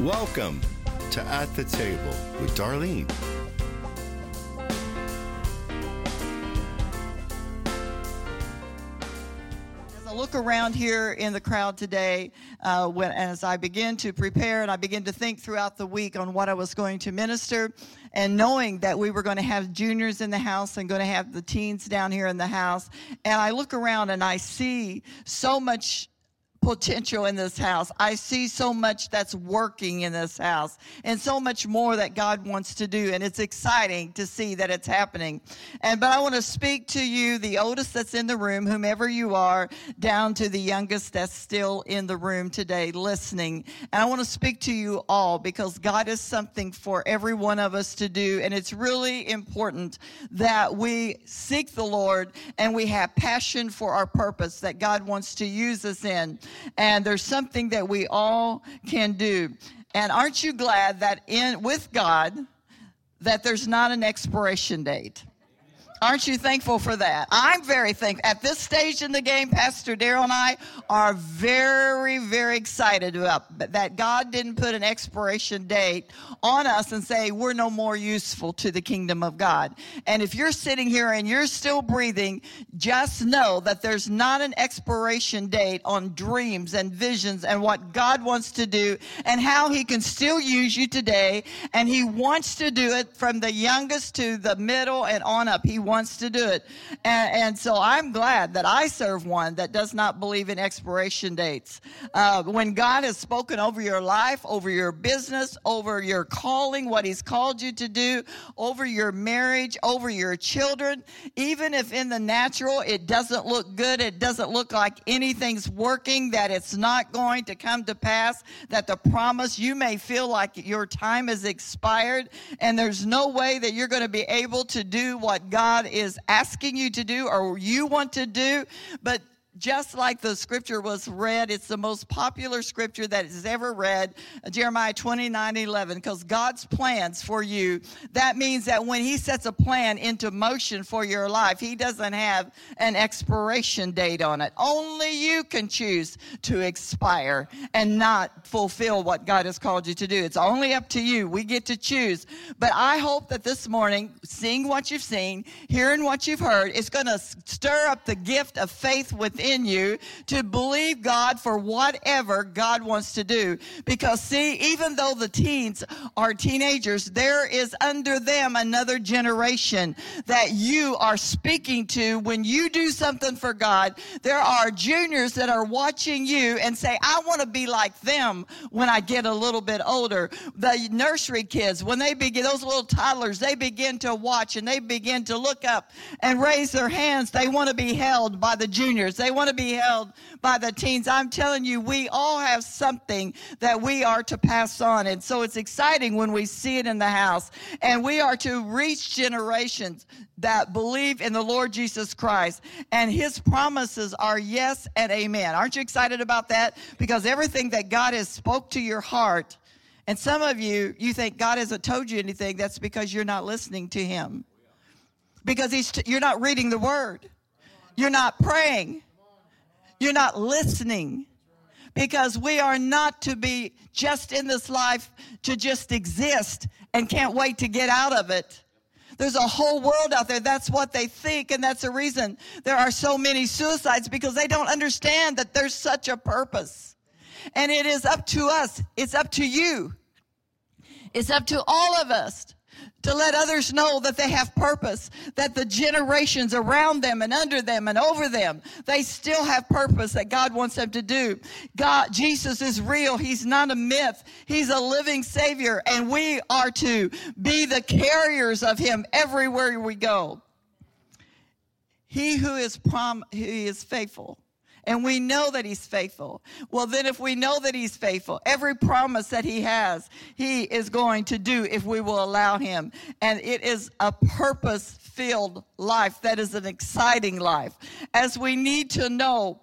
Welcome to At the Table with Darlene. As I look around here in the crowd today, uh, when, as I begin to prepare and I begin to think throughout the week on what I was going to minister, and knowing that we were going to have juniors in the house and going to have the teens down here in the house, and I look around and I see so much potential in this house. I see so much that's working in this house and so much more that God wants to do. And it's exciting to see that it's happening. And, but I want to speak to you, the oldest that's in the room, whomever you are, down to the youngest that's still in the room today listening. And I want to speak to you all because God is something for every one of us to do. And it's really important that we seek the Lord and we have passion for our purpose that God wants to use us in and there's something that we all can do. And aren't you glad that in with God that there's not an expiration date? Aren't you thankful for that? I'm very thankful. At this stage in the game, Pastor Daryl and I are very, very excited about that God didn't put an expiration date on us and say we're no more useful to the kingdom of God. And if you're sitting here and you're still breathing, just know that there's not an expiration date on dreams and visions and what God wants to do and how he can still use you today. And he wants to do it from the youngest to the middle and on up. He wants to do it. And, and so I'm glad that I serve one that does not believe in expiration dates. Uh, when God has spoken over your life, over your business, over your calling, what He's called you to do, over your marriage, over your children, even if in the natural it doesn't look good, it doesn't look like anything's working, that it's not going to come to pass, that the promise, you may feel like your time is expired and there's no way that you're going to be able to do what God God is asking you to do or you want to do, but just like the scripture was read, it's the most popular scripture that is ever read, Jeremiah 29 11, because God's plans for you, that means that when He sets a plan into motion for your life, He doesn't have an expiration date on it. Only you can choose to expire and not fulfill what God has called you to do. It's only up to you. We get to choose. But I hope that this morning, seeing what you've seen, hearing what you've heard, is going to stir up the gift of faith within in you to believe God for whatever God wants to do. Because see, even though the teens are teenagers, there is under them another generation that you are speaking to when you do something for God. There are juniors that are watching you and say, I want to be like them when I get a little bit older. The nursery kids, when they begin, those little toddlers, they begin to watch and they begin to look up and raise their hands. They want to be held by the juniors. They want to be held by the teens. I'm telling you, we all have something that we are to pass on. And so it's exciting when we see it in the house. And we are to reach generations that believe in the Lord Jesus Christ. And his promises are yes and amen. Aren't you excited about that? Because everything that God has spoke to your heart, and some of you, you think God hasn't told you anything. That's because you're not listening to him. Because he's t- you're not reading the word. You're not praying. You're not listening because we are not to be just in this life to just exist and can't wait to get out of it. There's a whole world out there. That's what they think. And that's the reason there are so many suicides because they don't understand that there's such a purpose. And it is up to us. It's up to you. It's up to all of us to let others know that they have purpose, that the generations around them and under them and over them, they still have purpose that God wants them to do. God, Jesus is real. He's not a myth. He's a living savior and we are to be the carriers of him everywhere we go. He who is prom, he is faithful and we know that he's faithful. Well, then if we know that he's faithful, every promise that he has, he is going to do if we will allow him. And it is a purpose filled life that is an exciting life. As we need to know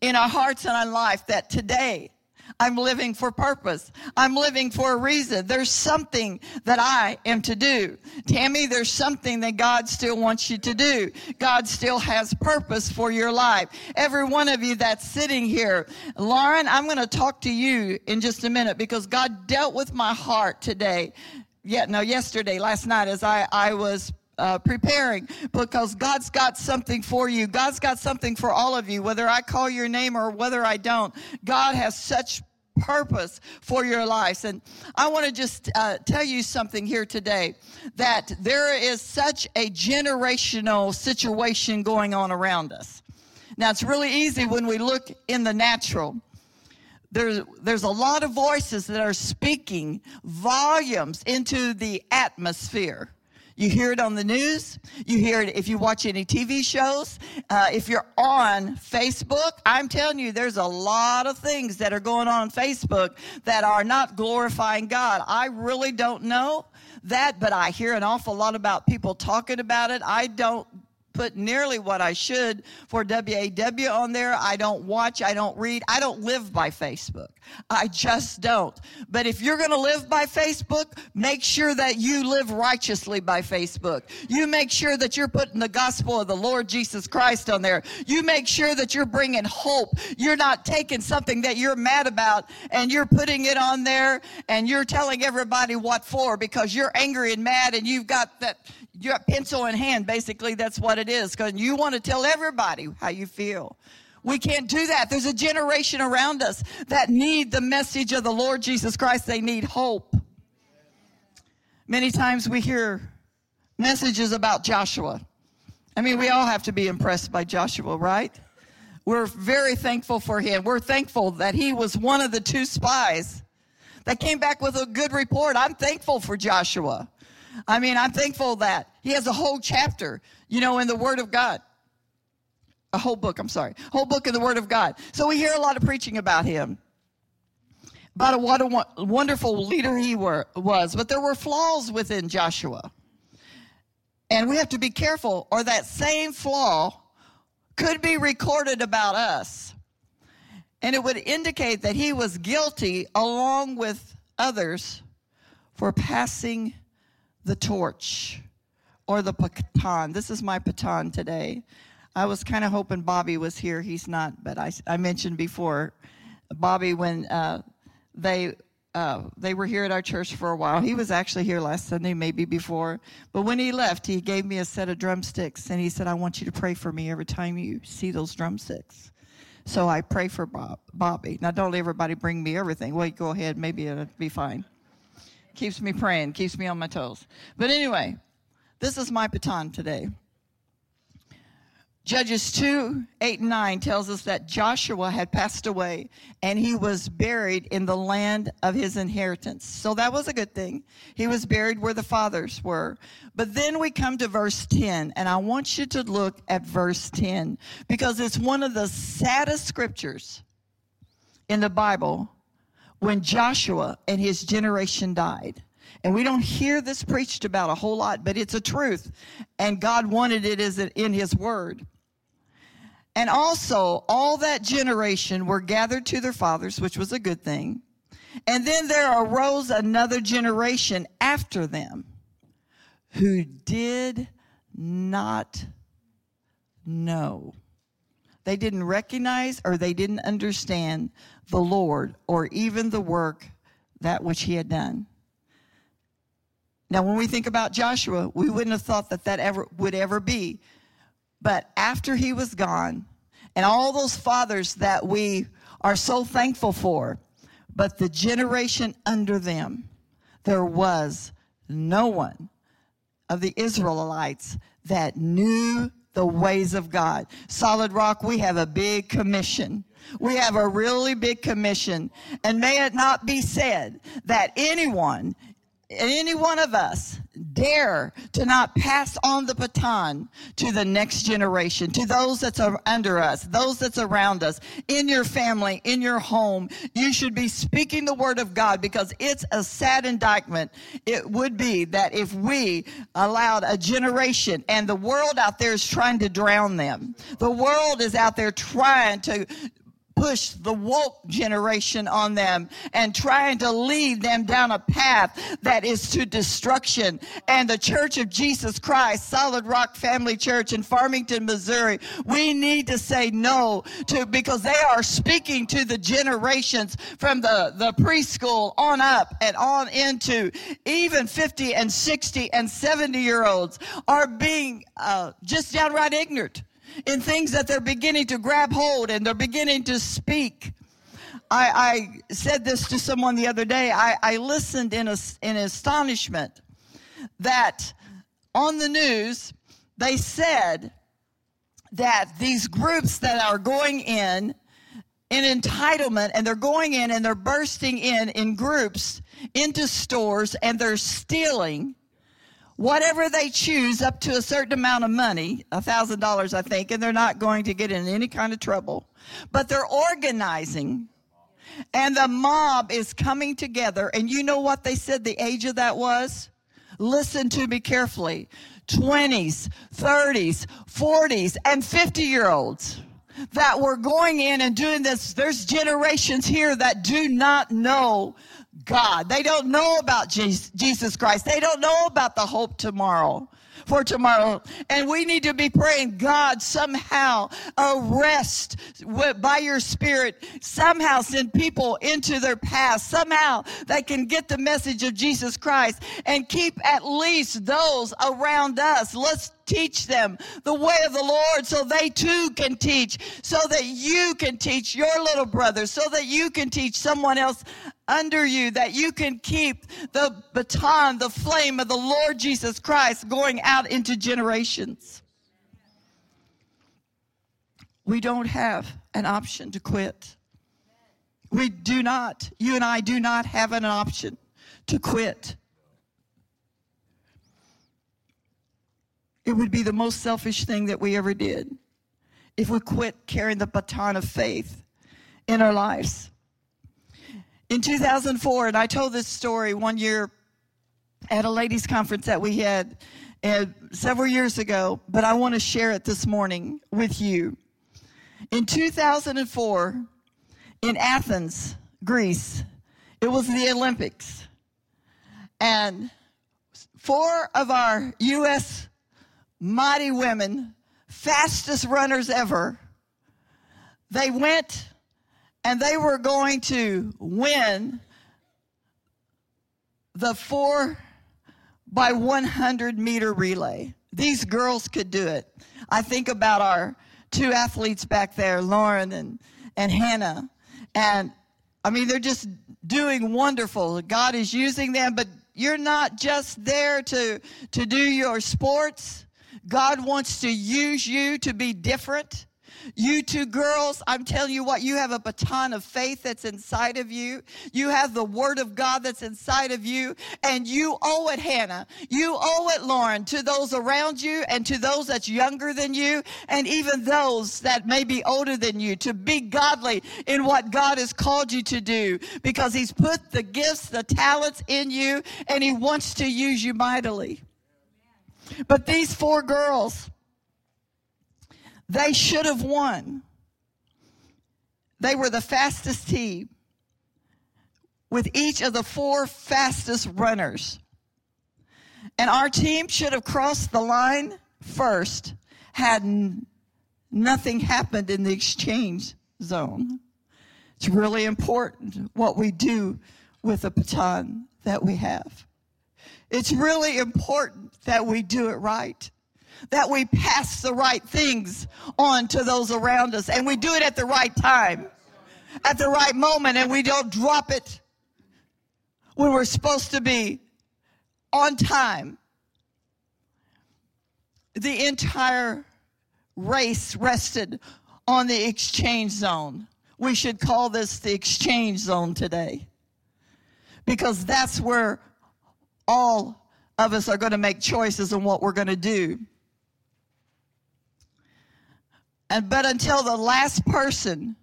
in our hearts and our life that today, I'm living for purpose. I'm living for a reason. There's something that I am to do. Tammy, there's something that God still wants you to do. God still has purpose for your life. Every one of you that's sitting here. Lauren, I'm going to talk to you in just a minute because God dealt with my heart today. Yeah, no, yesterday, last night, as I, I was uh, preparing because God's got something for you. God's got something for all of you, whether I call your name or whether I don't. God has such purpose for your lives. And I want to just uh, tell you something here today that there is such a generational situation going on around us. Now, it's really easy when we look in the natural. There's, there's a lot of voices that are speaking volumes into the atmosphere. You hear it on the news. You hear it if you watch any TV shows. Uh, if you're on Facebook, I'm telling you, there's a lot of things that are going on on Facebook that are not glorifying God. I really don't know that, but I hear an awful lot about people talking about it. I don't put nearly what I should for WAW on there. I don't watch, I don't read, I don't live by Facebook. I just don't. But if you're going to live by Facebook, make sure that you live righteously by Facebook. You make sure that you're putting the gospel of the Lord Jesus Christ on there. You make sure that you're bringing hope. You're not taking something that you're mad about and you're putting it on there and you're telling everybody what for because you're angry and mad and you've got that your pencil in hand. Basically, that's what it is because you want to tell everybody how you feel. We can't do that. There's a generation around us that need the message of the Lord Jesus Christ. They need hope. Many times we hear messages about Joshua. I mean, we all have to be impressed by Joshua, right? We're very thankful for him. We're thankful that he was one of the two spies that came back with a good report. I'm thankful for Joshua. I mean, I'm thankful that he has a whole chapter, you know, in the Word of God. A whole book, I'm sorry. Whole book in the Word of God. So we hear a lot of preaching about him. About what a wonderful leader he were, was. But there were flaws within Joshua. And we have to be careful, or that same flaw could be recorded about us. And it would indicate that he was guilty along with others for passing the torch or the baton. This is my baton today. I was kind of hoping Bobby was here. He's not, but I, I mentioned before, Bobby, when uh, they uh, they were here at our church for a while. He was actually here last Sunday, maybe before. But when he left, he gave me a set of drumsticks and he said, I want you to pray for me every time you see those drumsticks. So I pray for Bob, Bobby. Now, don't let everybody bring me everything. Well, go ahead. Maybe it'll be fine keeps me praying, keeps me on my toes. But anyway, this is my baton today. Judges 2 8 and 9 tells us that Joshua had passed away and he was buried in the land of his inheritance. So that was a good thing. He was buried where the fathers were. But then we come to verse 10, and I want you to look at verse 10 because it's one of the saddest scriptures in the Bible when Joshua and his generation died. And we don't hear this preached about a whole lot, but it's a truth. And God wanted it as in his word. And also, all that generation were gathered to their fathers, which was a good thing. And then there arose another generation after them who did not know. They didn't recognize or they didn't understand the Lord or even the work that which he had done. Now, when we think about Joshua, we wouldn't have thought that that ever would ever be. But after he was gone, and all those fathers that we are so thankful for, but the generation under them, there was no one of the Israelites that knew the ways of God. Solid Rock, we have a big commission. We have a really big commission. And may it not be said that anyone, any one of us dare to not pass on the baton to the next generation, to those that's under us, those that's around us, in your family, in your home. You should be speaking the word of God because it's a sad indictment. It would be that if we allowed a generation and the world out there is trying to drown them. The world is out there trying to push the woke generation on them and trying to lead them down a path that is to destruction. And the Church of Jesus Christ, Solid Rock Family Church in Farmington, Missouri, we need to say no to because they are speaking to the generations from the, the preschool on up and on into even 50 and 60 and 70 year olds are being uh, just downright ignorant in things that they're beginning to grab hold and they're beginning to speak. I, I said this to someone the other day. I, I listened in, a, in astonishment that on the news they said that these groups that are going in in entitlement and they're going in and they're bursting in in groups into stores and they're stealing whatever they choose up to a certain amount of money, a thousand dollars, I think, and they're not going to get in any kind of trouble, but they're organizing and the mob is coming together. And you know what they said the age of that was? Listen to me carefully. 20s, 30s, 40s, and 50 year olds that were going in and doing this. There's generations here that do not know God. They don't know about Jesus Christ. They don't know about the hope tomorrow for tomorrow. And we need to be praying, God, somehow arrest by your spirit, somehow send people into their past, somehow they can get the message of Jesus Christ and keep at least those around us. Let's teach them the way of the Lord so they too can teach, so that you can teach your little brother, so that you can teach someone else under you, that you can keep the baton, the flame of the Lord Jesus Christ going out into generations. We don't have an option to quit. We do not, you and I do not have an option to quit. It would be the most selfish thing that we ever did if we quit carrying the baton of faith in our lives. In 2004, and I told this story one year at a ladies' conference that we had uh, several years ago, but I want to share it this morning with you. In 2004, in Athens, Greece, it was the Olympics. And four of our U.S mighty women, fastest runners ever. They went and they were going to win the four by 100 meter relay. These girls could do it. I think about our two athletes back there, Lauren and, and Hannah. And I mean, they're just doing wonderful. God is using them, but you're not just there to, to do your sports. God wants to use you to be different. You two girls, I'm telling you what, you have a baton of faith that's inside of you. You have the word of God that's inside of you. And you owe it, Hannah. You owe it, Lauren, to those around you and to those that's younger than you and even those that may be older than you to be godly in what God has called you to do because He's put the gifts, the talents in you, and He wants to use you mightily. But these four girls, they should have won. They were the fastest team with each of the four fastest runners. And our team should have crossed the line first had nothing happened in the exchange zone. It's really important what we do with the baton that we have. It's really important that we do it right. That we pass the right things on to those around us and we do it at the right time, at the right moment, and we don't drop it when we're supposed to be on time. The entire race rested on the exchange zone. We should call this the exchange zone today because that's where all of us are going to make choices on what we're going to do. And but until the last person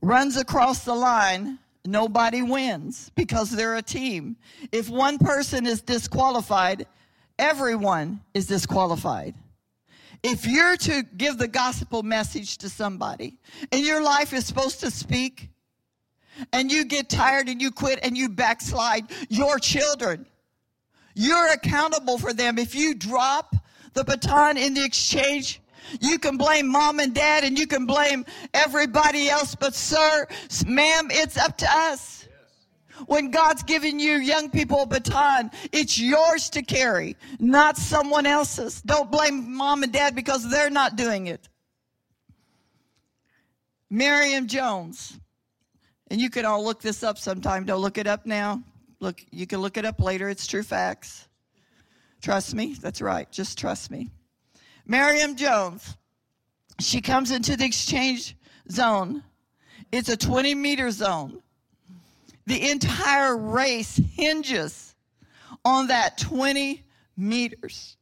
runs across the line, nobody wins because they're a team. If one person is disqualified, everyone is disqualified. If you're to give the gospel message to somebody and your life is supposed to speak, and you get tired and you quit and you backslide, your children, you're accountable for them. If you drop the baton in the exchange, you can blame mom and dad and you can blame everybody else, but sir, ma'am, it's up to us. When God's given you young people a baton, it's yours to carry, not someone else's. Don't blame mom and dad because they're not doing it. Miriam Jones. And you can all look this up sometime. Don't look it up now. Look, you can look it up later. It's true facts. Trust me. That's right. Just trust me. Miriam Jones. She comes into the exchange zone. It's a 20 meter zone. The entire race hinges on that 20 meters.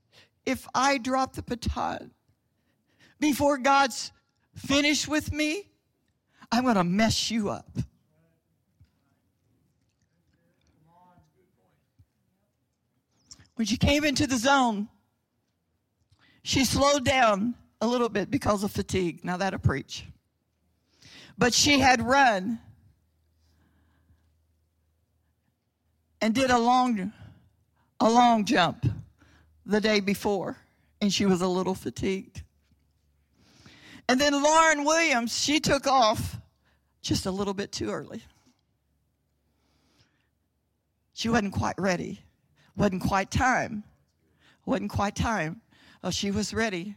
If I drop the baton before God's finished with me, I'm going to mess you up. When she came into the zone, she slowed down a little bit because of fatigue. Now that'll preach. But she had run and did a long, a long jump the day before, and she was a little fatigued. And then Lauren Williams, she took off just a little bit too early. She wasn't quite ready. Wasn't quite time. Wasn't quite time. Oh, she was ready,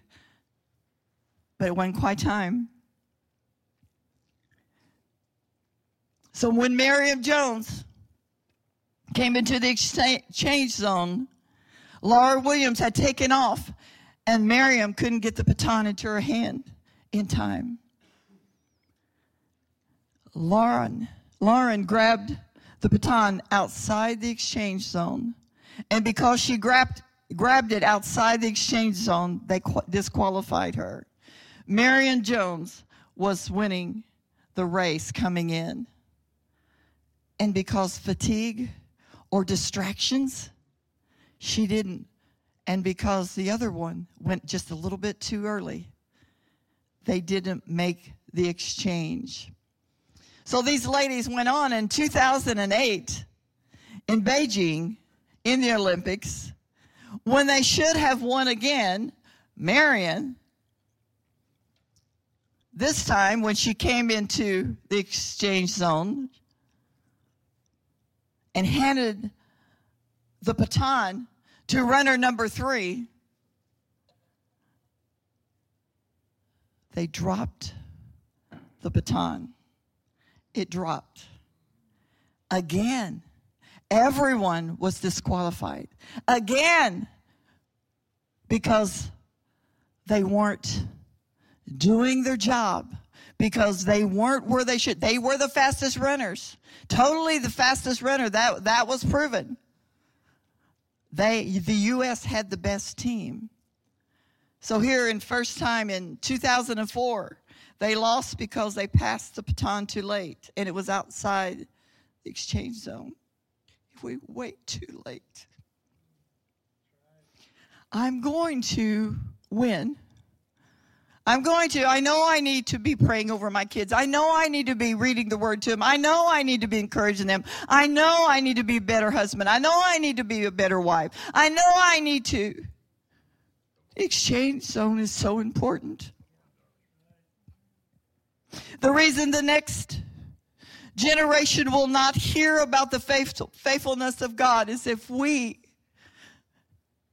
but it wasn't quite time. So when Miriam Jones came into the exchange zone, Laura Williams had taken off, and Miriam couldn't get the baton into her hand in time. Lauren, Lauren grabbed the baton outside the exchange zone and because she grabbed, grabbed it outside the exchange zone, they disqualified her. Marion Jones was winning the race coming in. And because fatigue or distractions, she didn't. And because the other one went just a little bit too early, they didn't make the exchange. So these ladies went on in 2008 in Beijing in the Olympics when they should have won again. Marion, this time when she came into the exchange zone and handed the baton to runner number three, they dropped the baton. It dropped. Again, everyone was disqualified. Again, because they weren't doing their job, because they weren't where they should. They were the fastest runners, totally the fastest runner. That, that was proven. They, the U.S. had the best team. So here in first time in 2004, they lost because they passed the baton too late and it was outside the exchange zone we wait too late. I'm going to win. I'm going to, I know I need to be praying over my kids. I know I need to be reading the word to them. I know I need to be encouraging them. I know I need to be a better husband. I know I need to be a better wife. I know I need to. exchange zone is so important. The reason the next generation will not hear about the faithful, faithfulness of God is if we,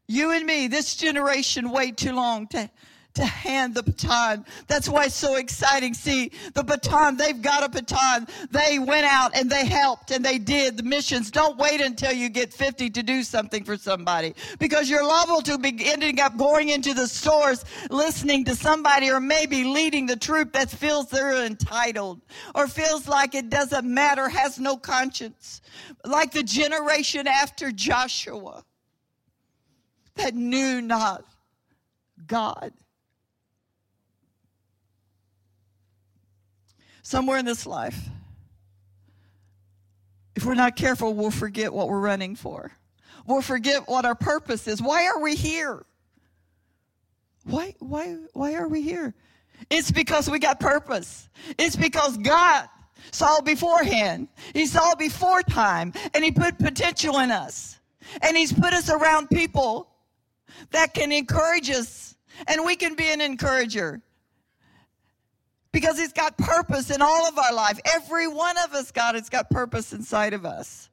you and me, this generation wait too long to to hand the baton. That's why it's so exciting. See, the baton, they've got a baton. They went out and they helped and they did the missions. Don't wait until you get 50 to do something for somebody because you're liable to be ending up going into the stores listening to somebody or maybe leading the troop that feels they're entitled or feels like it doesn't matter, has no conscience. Like the generation after Joshua that knew not God. Somewhere in this life, if we're not careful, we'll forget what we're running for. We'll forget what our purpose is. Why are we here? Why, why, why are we here? It's because we got purpose. It's because God saw beforehand. He saw before time and he put potential in us. And he's put us around people that can encourage us and we can be an encourager because he's got purpose in all of our life. Every one of us, God, has got purpose inside of us.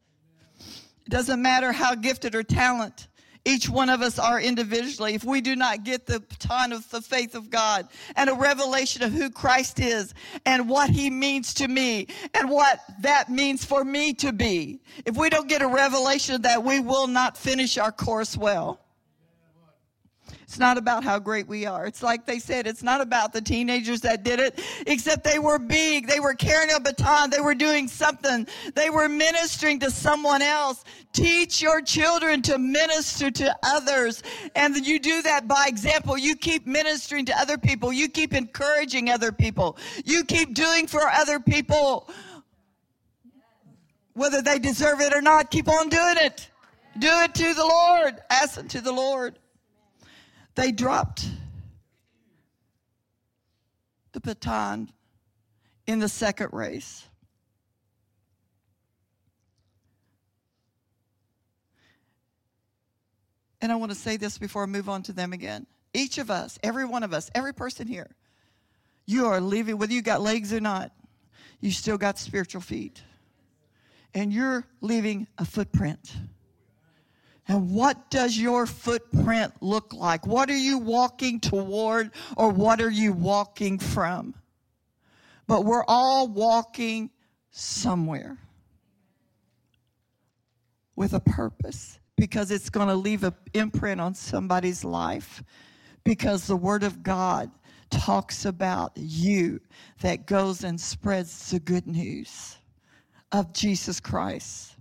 It doesn't matter how gifted or talent each one of us are individually, if we do not get the ton of the faith of God and a revelation of who Christ is and what he means to me and what that means for me to be, if we don't get a revelation of that, we will not finish our course well. It's not about how great we are. It's like they said, it's not about the teenagers that did it, except they were big. They were carrying a baton. They were doing something. They were ministering to someone else. Teach your children to minister to others. And you do that by example. You keep ministering to other people. You keep encouraging other people. You keep doing for other people. Whether they deserve it or not, keep on doing it. Do it to the Lord. Ask it to the Lord. They dropped the baton in the second race. And I want to say this before I move on to them again. Each of us, every one of us, every person here, you are leaving, whether you got legs or not, you still got spiritual feet. And you're leaving a footprint. And what does your footprint look like? What are you walking toward or what are you walking from? But we're all walking somewhere with a purpose because it's going to leave an imprint on somebody's life because the Word of God talks about you that goes and spreads the good news of Jesus Christ.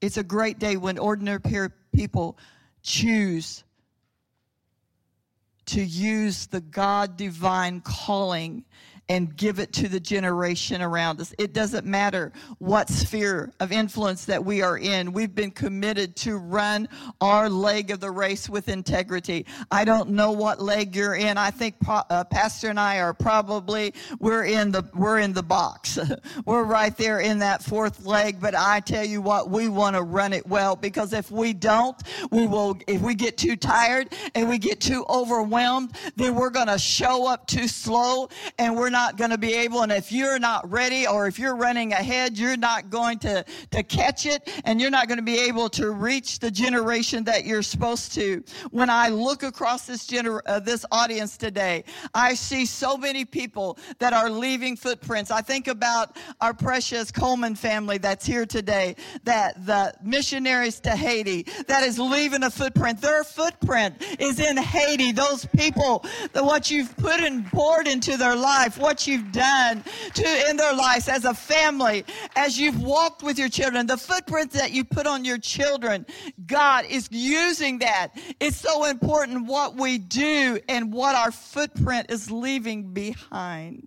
It's a great day when ordinary people choose to use the God divine calling and give it to the generation around us. It doesn't matter what sphere of influence that we are in. We've been committed to run our leg of the race with integrity. I don't know what leg you're in. I think uh, Pastor and I are probably we're in the we're in the box. we're right there in that fourth leg, but I tell you what, we want to run it well because if we don't, we will if we get too tired and we get too overwhelmed, then we're going to show up too slow and we're not not going to be able, and if you're not ready or if you're running ahead, you're not going to, to catch it and you're not going to be able to reach the generation that you're supposed to. When I look across this, gener- uh, this audience today, I see so many people that are leaving footprints. I think about our precious Coleman family that's here today, that the missionaries to Haiti, that is leaving a footprint. Their footprint is in Haiti. Those people, the, what you've put and poured into their life, what you've done to in their lives as a family, as you've walked with your children, the footprints that you put on your children. God is using that. It's so important what we do and what our footprint is leaving behind.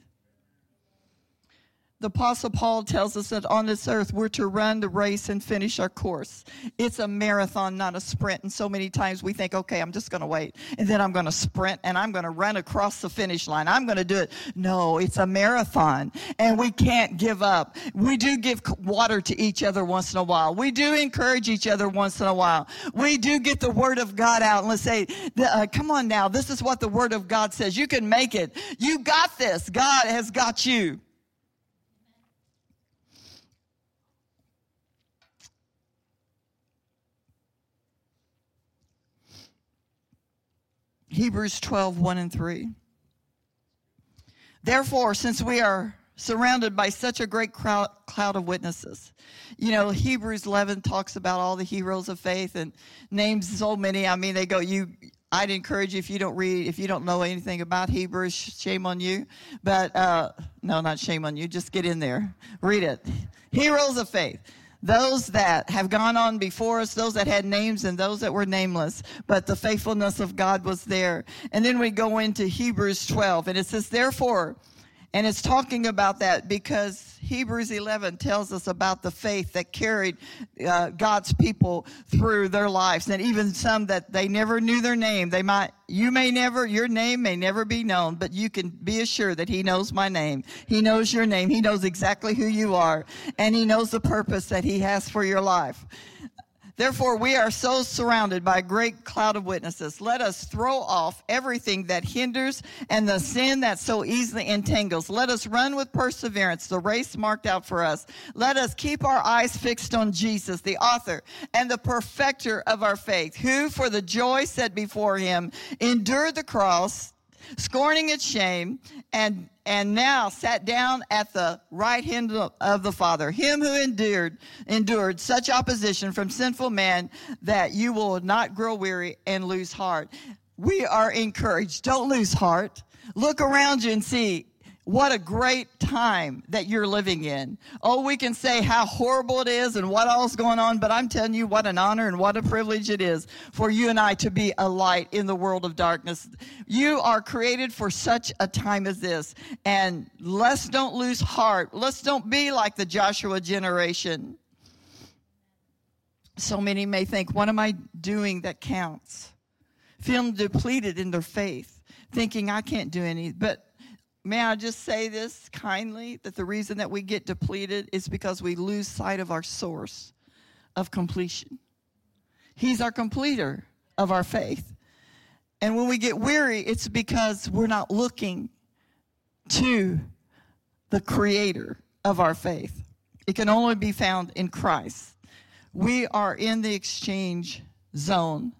The Apostle Paul tells us that on this earth we're to run the race and finish our course. It's a marathon, not a sprint. And so many times we think, okay, I'm just going to wait. And then I'm going to sprint and I'm going to run across the finish line. I'm going to do it. No, it's a marathon. And we can't give up. We do give water to each other once in a while. We do encourage each other once in a while. We do get the Word of God out and let's say, uh, come on now, this is what the Word of God says. You can make it. You got this. God has got you. Hebrews 12, 1 and 3. Therefore, since we are surrounded by such a great crowd, cloud of witnesses, you know, Hebrews 11 talks about all the heroes of faith and names so many. I mean, they go, you, I'd encourage you if you don't read, if you don't know anything about Hebrews, shame on you. But, uh, no, not shame on you. Just get in there. Read it. Heroes of faith those that have gone on before us, those that had names and those that were nameless, but the faithfulness of God was there. And then we go into Hebrews 12 and it says, therefore, And it's talking about that because Hebrews 11 tells us about the faith that carried uh, God's people through their lives, and even some that they never knew their name. They might, you may never, your name may never be known, but you can be assured that He knows my name. He knows your name. He knows exactly who you are, and He knows the purpose that He has for your life. Therefore, we are so surrounded by a great cloud of witnesses. Let us throw off everything that hinders and the sin that so easily entangles. Let us run with perseverance the race marked out for us. Let us keep our eyes fixed on Jesus, the author and the perfecter of our faith, who for the joy set before him endured the cross, scorning its shame, and and now sat down at the right hand of the Father, him who endured endured such opposition from sinful man that you will not grow weary and lose heart. We are encouraged. Don't lose heart. Look around you and see what a great time that you're living in. Oh, we can say how horrible it is and what all's going on, but I'm telling you what an honor and what a privilege it is for you and I to be a light in the world of darkness. You are created for such a time as this. And let's don't lose heart. Let's don't be like the Joshua generation. So many may think, what am I doing that counts? Feeling depleted in their faith, thinking I can't do any. But May I just say this kindly that the reason that we get depleted is because we lose sight of our source of completion. He's our completer of our faith. And when we get weary, it's because we're not looking to the creator of our faith. It can only be found in Christ. We are in the exchange zone.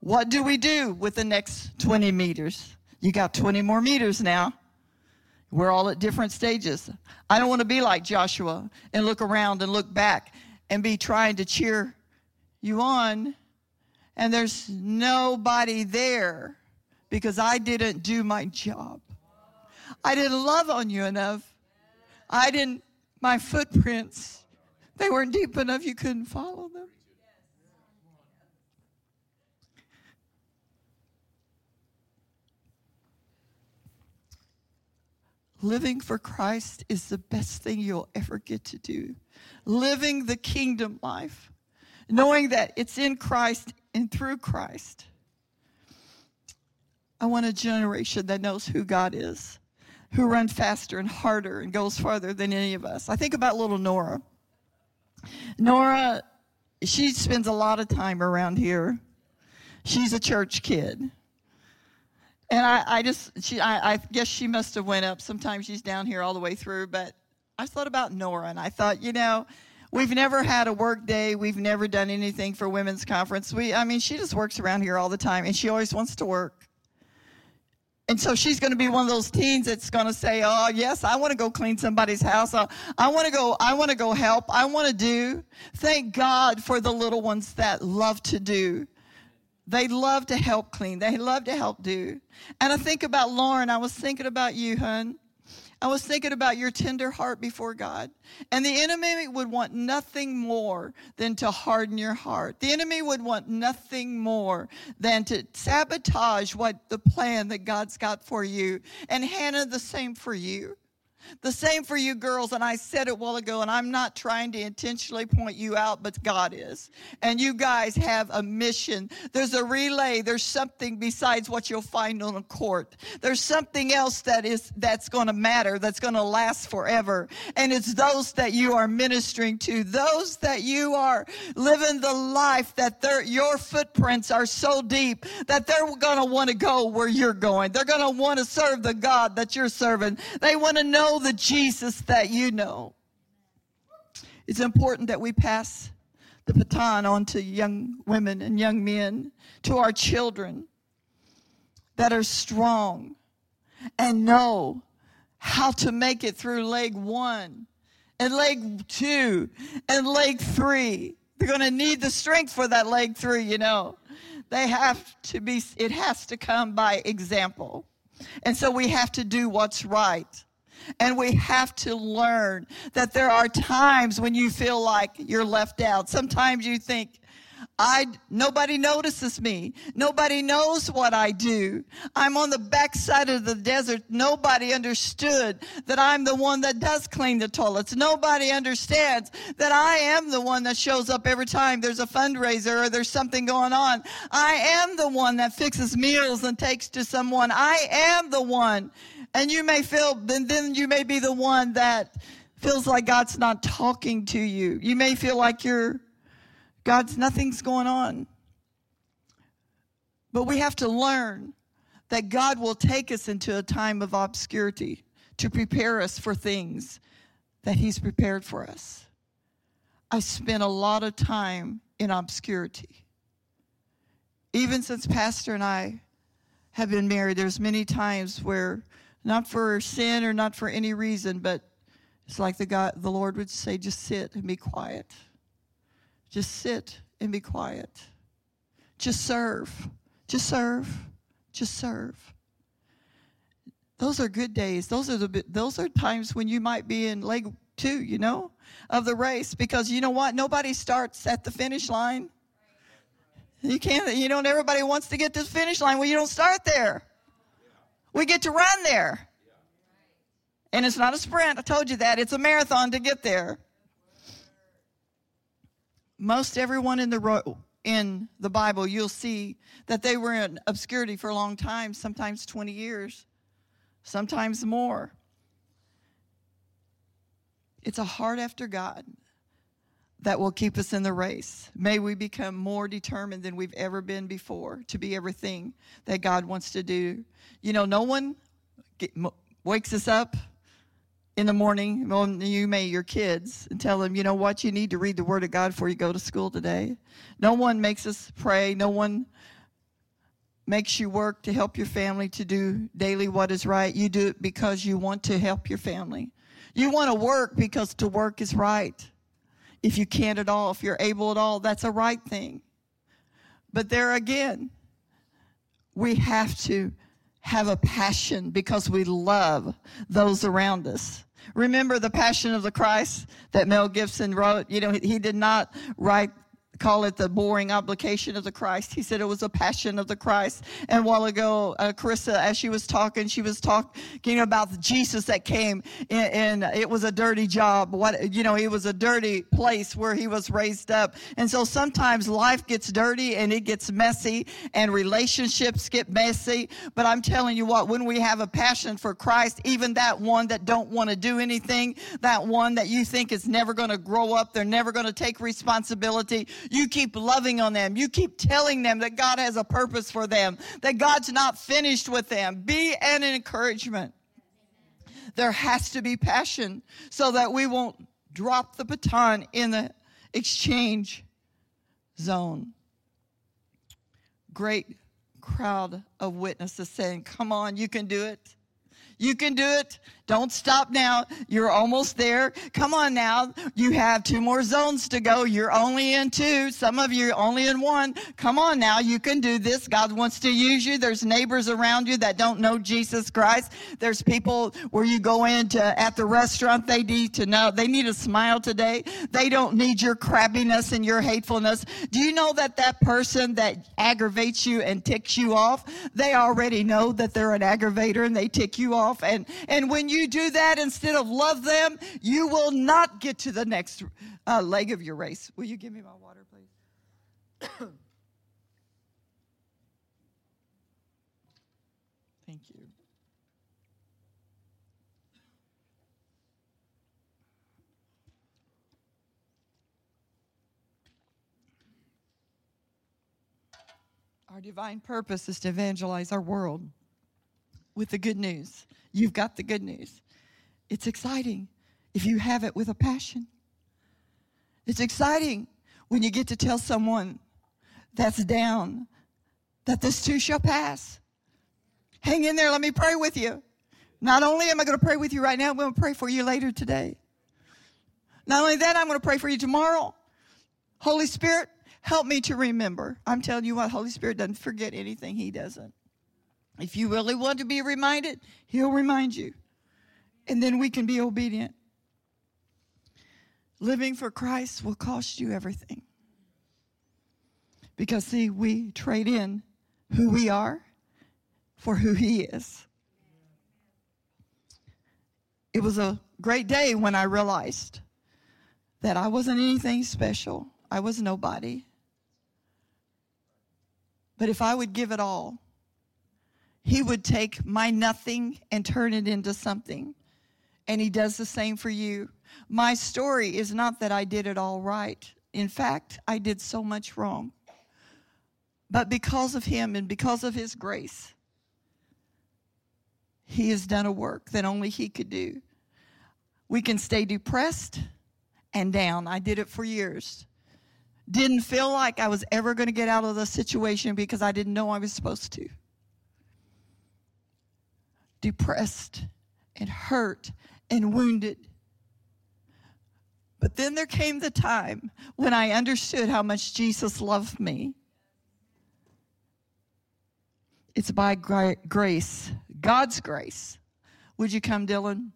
What do we do with the next 20 meters? You got 20 more meters now. We're all at different stages. I don't want to be like Joshua and look around and look back and be trying to cheer you on, and there's nobody there because I didn't do my job. I didn't love on you enough. I didn't, my footprints, they weren't deep enough, you couldn't follow them. Living for Christ is the best thing you'll ever get to do. Living the kingdom life, knowing that it's in Christ and through Christ. I want a generation that knows who God is, who runs faster and harder and goes farther than any of us. I think about little Nora. Nora, she spends a lot of time around here. She's a church kid. And I, I just, she, I, I guess she must have went up. Sometimes she's down here all the way through. But I thought about Nora, and I thought, you know, we've never had a work day. We've never done anything for women's conference. We, I mean, she just works around here all the time, and she always wants to work. And so she's going to be one of those teens that's going to say, "Oh, yes, I want to go clean somebody's house. I, I want to go. I want to go help. I want to do." Thank God for the little ones that love to do. They love to help clean. They love to help do. And I think about Lauren. I was thinking about you, hun. I was thinking about your tender heart before God. And the enemy would want nothing more than to harden your heart. The enemy would want nothing more than to sabotage what the plan that God's got for you. And Hannah, the same for you. The same for you girls, and I said it while ago, and I'm not trying to intentionally point you out, but God is. And you guys have a mission. There's a relay. There's something besides what you'll find on a court. There's something else that is that's going to matter, that's going to last forever. And it's those that you are ministering to, those that you are living the life that your footprints are so deep that they're going to want to go where you're going. They're going to want to serve the God that you're serving. They want to know know the Jesus that you know. It's important that we pass the baton on to young women and young men, to our children that are strong and know how to make it through leg one and leg two and leg three. They're going to need the strength for that leg three, you know. They have to be, it has to come by example. And so we have to do what's right. And we have to learn that there are times when you feel like you're left out. Sometimes you think, I nobody notices me. Nobody knows what I do. I'm on the backside of the desert. Nobody understood that I'm the one that does clean the toilets. Nobody understands that I am the one that shows up every time there's a fundraiser or there's something going on. I am the one that fixes meals and takes to someone. I am the one. And you may feel then then you may be the one that feels like God's not talking to you. You may feel like you're God's nothing's going on. But we have to learn that God will take us into a time of obscurity to prepare us for things that He's prepared for us. I spent a lot of time in obscurity. Even since Pastor and I have been married, there's many times where, not for sin or not for any reason, but it's like the God, the Lord would say, just sit and be quiet. Just sit and be quiet. Just serve. Just serve. Just serve. Those are good days. Those are the those are times when you might be in leg 2, you know, of the race because you know what? Nobody starts at the finish line. You can't you know, everybody wants to get to the finish line. Well, you don't start there. We get to run there. And it's not a sprint. I told you that. It's a marathon to get there most everyone in the ro- in the Bible, you'll see that they were in obscurity for a long time, sometimes 20 years, sometimes more. It's a heart after God that will keep us in the race. May we become more determined than we've ever been before to be everything that God wants to do. You know, no one get, wakes us up in the morning, well, you may your kids, and tell them, you know what, you need to read the Word of God before you go to school today. No one makes us pray. No one makes you work to help your family to do daily what is right. You do it because you want to help your family. You want to work because to work is right. If you can't at all, if you're able at all, that's a right thing. But there again, we have to have a passion because we love those around us. Remember the Passion of the Christ that Mel Gibson wrote? You know, he did not write call it the boring obligation of the Christ. He said it was a passion of the Christ. And a while ago, uh, Carissa, as she was talking, she was talking about Jesus that came and it was a dirty job. What, you know, it was a dirty place where he was raised up. And so sometimes life gets dirty and it gets messy and relationships get messy. But I'm telling you what, when we have a passion for Christ, even that one that don't want to do anything, that one that you think is never going to grow up, they're never going to take responsibility, you keep loving on them. You keep telling them that God has a purpose for them, that God's not finished with them. Be an encouragement. There has to be passion so that we won't drop the baton in the exchange zone. Great crowd of witnesses saying, Come on, you can do it. You can do it. Don't stop now. You're almost there. Come on now. You have two more zones to go. You're only in two. Some of you only in one. Come on now. You can do this. God wants to use you. There's neighbors around you that don't know Jesus Christ. There's people where you go into at the restaurant. They need to know. They need a smile today. They don't need your crabbiness and your hatefulness. Do you know that that person that aggravates you and ticks you off, they already know that they're an aggravator and they tick you off. And, and when you you do that instead of love them, you will not get to the next uh, leg of your race. Will you give me my water, please? Thank you. Our divine purpose is to evangelize our world with the good news. You've got the good news. It's exciting if you have it with a passion. It's exciting when you get to tell someone that's down that this too shall pass. Hang in there. Let me pray with you. Not only am I going to pray with you right now, I'm going to pray for you later today. Not only that, I'm going to pray for you tomorrow. Holy Spirit, help me to remember. I'm telling you what, Holy Spirit doesn't forget anything. He doesn't. If you really want to be reminded, He'll remind you. And then we can be obedient. Living for Christ will cost you everything. Because, see, we trade in who we are for who He is. It was a great day when I realized that I wasn't anything special, I was nobody. But if I would give it all, He would take my nothing and turn it into something. And He does the same for you. My story is not that I did it all right. In fact, I did so much wrong. But because of Him and because of His grace, He has done a work that only He could do. We can stay depressed and down. I did it for years. Didn't feel like I was ever going to get out of the situation because I didn't know I was supposed to. Depressed and hurt and wounded. But then there came the time when I understood how much Jesus loved me. It's by grace, God's grace. Would you come, Dylan?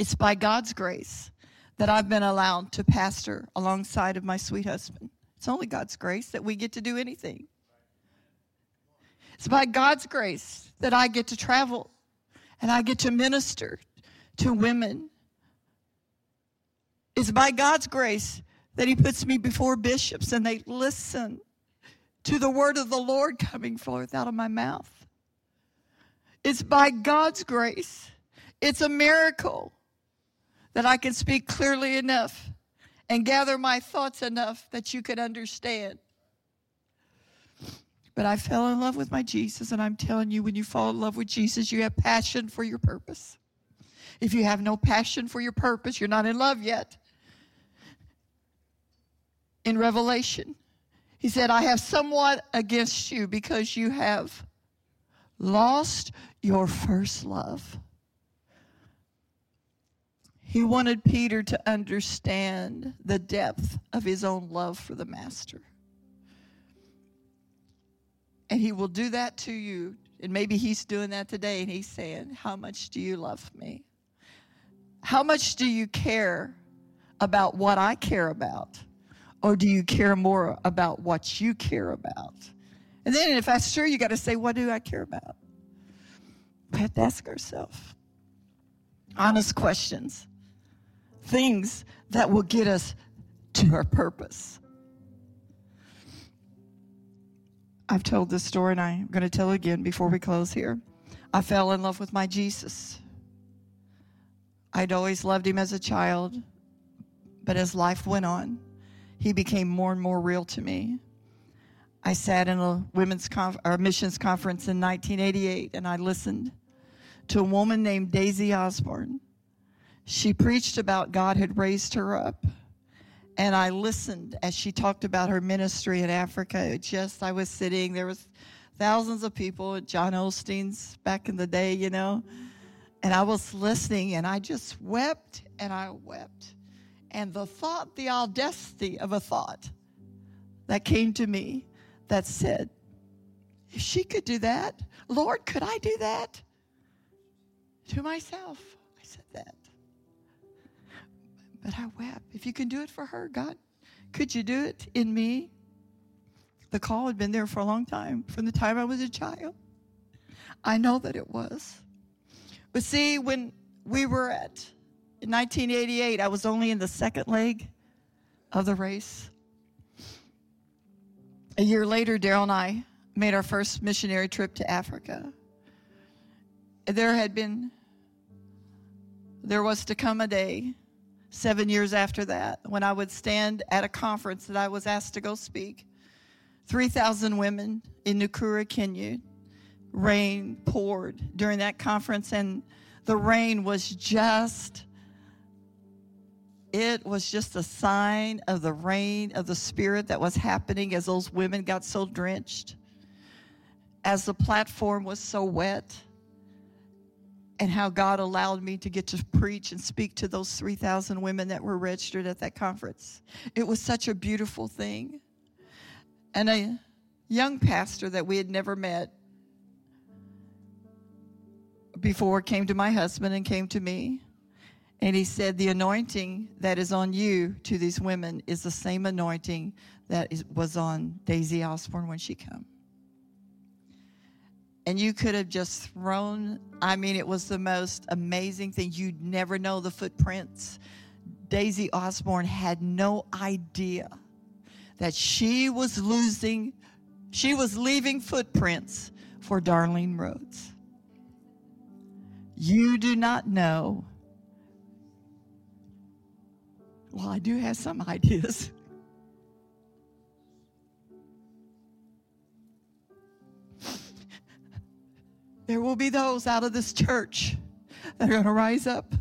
It's by God's grace that I've been allowed to pastor alongside of my sweet husband. It's only God's grace that we get to do anything. It's by God's grace that I get to travel and I get to minister to women. It's by God's grace that He puts me before bishops and they listen to the word of the Lord coming forth out of my mouth. It's by God's grace. It's a miracle that I can speak clearly enough and gather my thoughts enough that you could understand. But I fell in love with my Jesus, and I'm telling you, when you fall in love with Jesus, you have passion for your purpose. If you have no passion for your purpose, you're not in love yet. In Revelation, he said, I have somewhat against you because you have lost your first love. He wanted Peter to understand the depth of his own love for the Master. And he will do that to you. And maybe he's doing that today and he's saying, How much do you love me? How much do you care about what I care about? Or do you care more about what you care about? And then if that's true, you got to say, What do I care about? We have to ask ourselves honest questions things that will get us to our purpose. I've told this story and I'm going to tell it again before we close here. I fell in love with my Jesus. I'd always loved him as a child, but as life went on, he became more and more real to me. I sat in a women's conf- or missions conference in 1988 and I listened to a woman named Daisy Osborn she preached about God had raised her up. And I listened as she talked about her ministry in Africa. It just, I was sitting, there was thousands of people at John Osteen's back in the day, you know. And I was listening and I just wept and I wept. And the thought, the audacity of a thought that came to me that said, if she could do that, Lord, could I do that? To myself. But I wept. If you can do it for her, God, could you do it in me? The call had been there for a long time, from the time I was a child. I know that it was. But see, when we were at in 1988, I was only in the second leg of the race. A year later, Daryl and I made our first missionary trip to Africa. There had been, there was to come a day seven years after that, when I would stand at a conference that I was asked to go speak. 3,000 women in Nakuru, Kenya. Rain poured during that conference, and the rain was just, it was just a sign of the rain of the Spirit that was happening as those women got so drenched, as the platform was so wet and how God allowed me to get to preach and speak to those 3,000 women that were registered at that conference. It was such a beautiful thing. And a young pastor that we had never met before came to my husband and came to me. And he said, The anointing that is on you to these women is the same anointing that is, was on Daisy Osborn when she came. And you could have just thrown, I mean, it was the most amazing thing. You'd never know the footprints. Daisy Osborn had no idea that she was losing, she was leaving footprints for Darlene Rhodes. You do not know. Well, I do have some ideas. There will be those out of this church that are going to rise up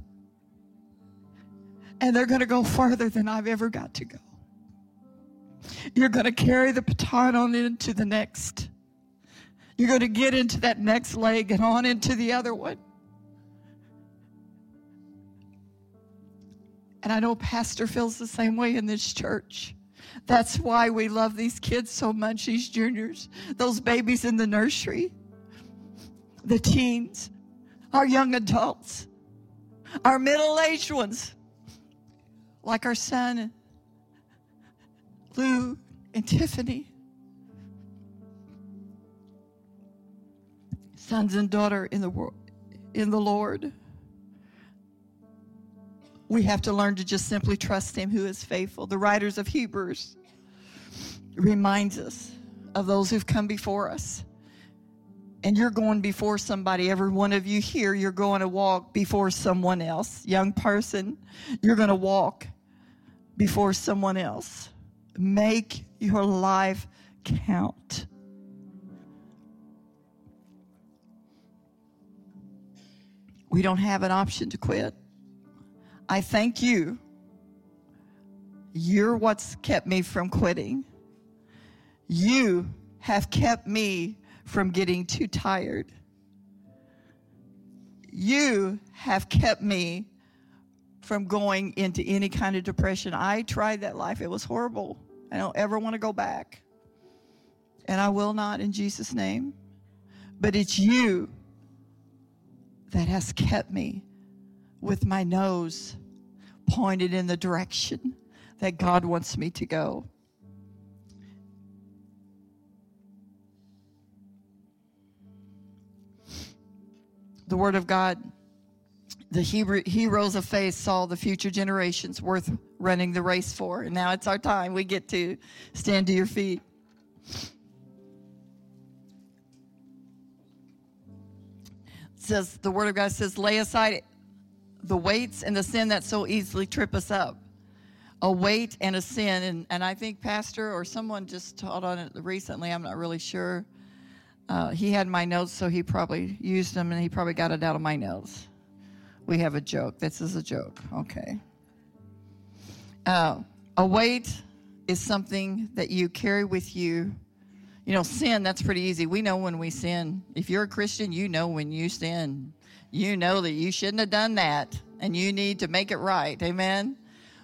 and they're going to go farther than I've ever got to go. You're going to carry the baton on into the next. You're going to get into that next leg and on into the other one. And I know Pastor feels the same way in this church. That's why we love these kids so much, these juniors, those babies in the nursery, the teens, our young adults, our middle aged ones, like our son, Lou and Tiffany. Sons and daughter in the world, in the Lord. We have to learn to just simply trust him who is faithful. The writers of Hebrews reminds us of those who've come before us. And you're going before somebody, every one of you here, you're going to walk before someone else. Young person, you're going to walk before someone else. Make your life count. We don't have an option to quit. I thank you. You're what's kept me from quitting. You have kept me from getting too tired. You have kept me from going into any kind of depression. I tried that life, it was horrible. I don't ever want to go back. And I will not in Jesus' name. But it's you that has kept me with my nose pointed in the direction that God wants me to go. The Word of God, the Hebrew, heroes of faith saw the future generations worth running the race for. And now it's our time. We get to stand to your feet. says the word of God says, lay aside the weights and the sin that so easily trip us up. A weight and a sin. And, and I think Pastor or someone just taught on it recently. I'm not really sure. Uh, he had my notes, so he probably used them and he probably got it out of my notes. We have a joke. This is a joke. Okay. Uh, a weight is something that you carry with you. You know, sin, that's pretty easy. We know when we sin. If you're a Christian, you know when you sin you know that you shouldn't have done that and you need to make it right. Amen.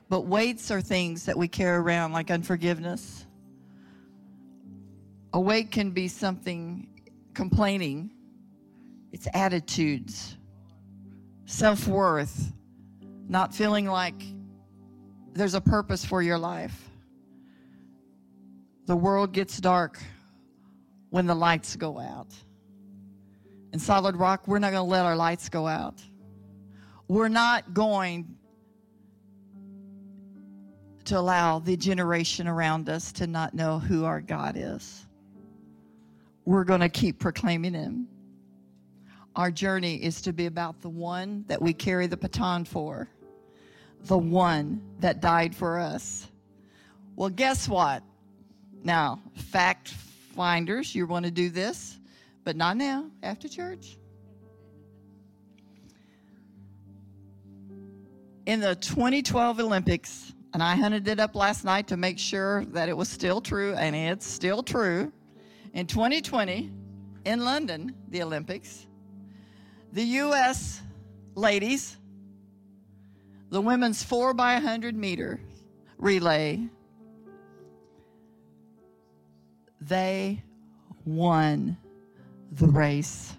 But weights are things that we carry around like unforgiveness. A weight can be something complaining, it's attitudes, self worth, not feeling like there's a purpose for your life. The world gets dark when the lights go out. In Solid Rock, we're not going to let our lights go out. We're not going to allow the generation around us to not know who our God is. We're going to keep proclaiming Him. Our journey is to be about the one that we carry the baton for, the one that died for us. Well, guess what? Now, fact finders, you want to do this? but not now, after church. In the 2012 Olympics, and I hunted it up last night to make sure that it was still true, and it's still true. In 2020, in London, the Olympics, the U.S. ladies, the women's 4 by 100 meter relay, they won the race.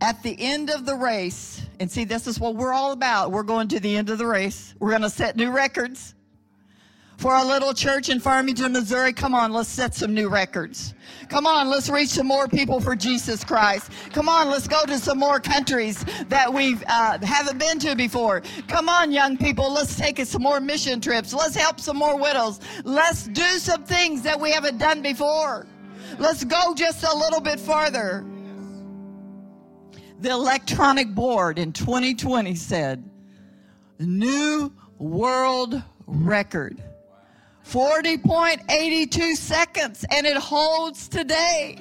At the end of the race, And see, this is what we're all about. We're going to the end of the race. We're going to set new records. For our little church in Farmington, Missouri, come on, let's set some new records. Come on, let's reach some more people for Jesus Christ. Come on, let's go to some more countries that we uh, haven't been to before. Come on, young people, let's take some more mission trips. Let's help some more widows. Let's do some things that we haven't done before. Let's go just a little bit farther. The electronic board in 2020 said, new world record. 40.82 seconds, and it holds today.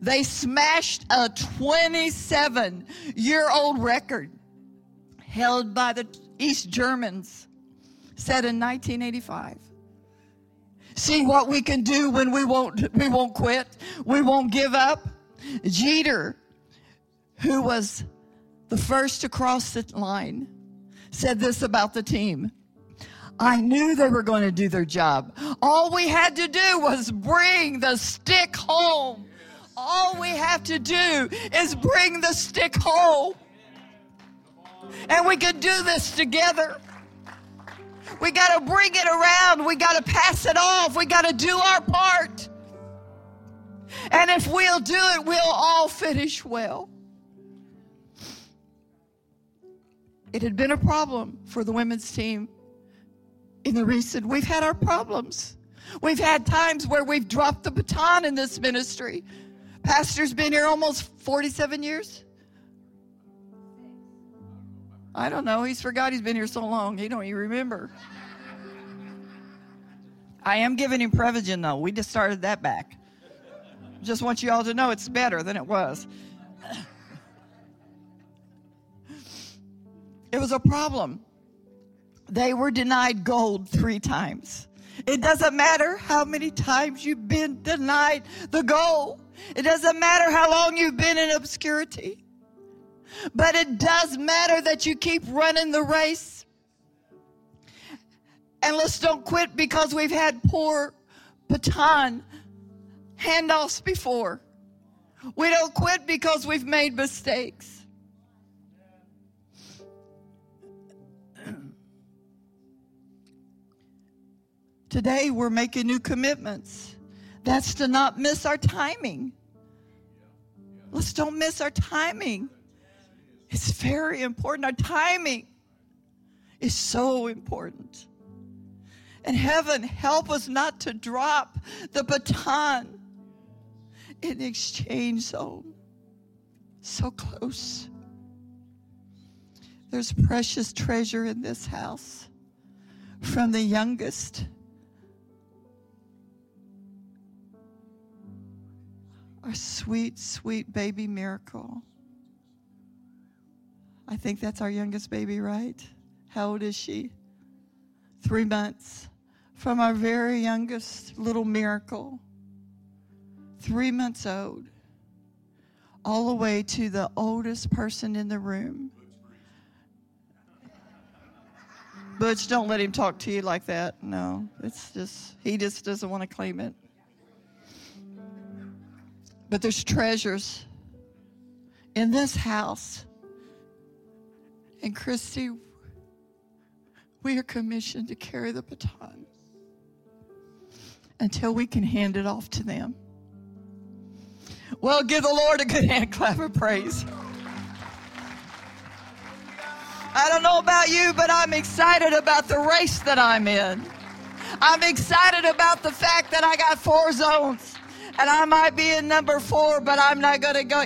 They smashed a 27 year old record held by the East Germans, set in 1985. See what we can do when we won't, we won't quit, we won't give up. Jeter, who was the first to cross the line, said this about the team. I knew they were going to do their job. All we had to do was bring the stick home. All we have to do is bring the stick home. And we can do this together. We got to bring it around. We got to pass it off. We got to do our part. And if we'll do it, we'll all finish well. It had been a problem for the women's team in the recent, we've had our problems. We've had times where we've dropped the baton in this ministry. Pastor's been here almost 47 years. I don't know. He's forgot he's been here so long. He don't even remember. I am giving him Prevagen though. We just started that back. Just want you all to know it's better than it was. It was a problem. They were denied gold three times. It doesn't matter how many times you've been denied the gold. It doesn't matter how long you've been in obscurity. But it does matter that you keep running the race. And let's don't quit because we've had poor baton handoffs before. We don't quit because we've made mistakes. Today we're making new commitments. That's to not miss our timing. Let's don't miss our timing. It's very important. Our timing is so important. And heaven, help us not to drop the baton in the exchange zone. So close. There's precious treasure in this house from the youngest our sweet, sweet baby miracle. I think that's our youngest baby, right? How old is she? Three months. From our very youngest little miracle, three months old, all the way to the oldest person in the room. Butch, don't let him talk to you like that. No, it's just, he just doesn't want to claim it. But there's treasures in this house. And Christy, we are commissioned to carry the baton until we can hand it off to them. Well, give the Lord a good hand clap of praise. I don't know about you, but I'm excited about the race that I'm in. I'm excited about the fact that I got four zones and I might be in number four, but I'm not going to go.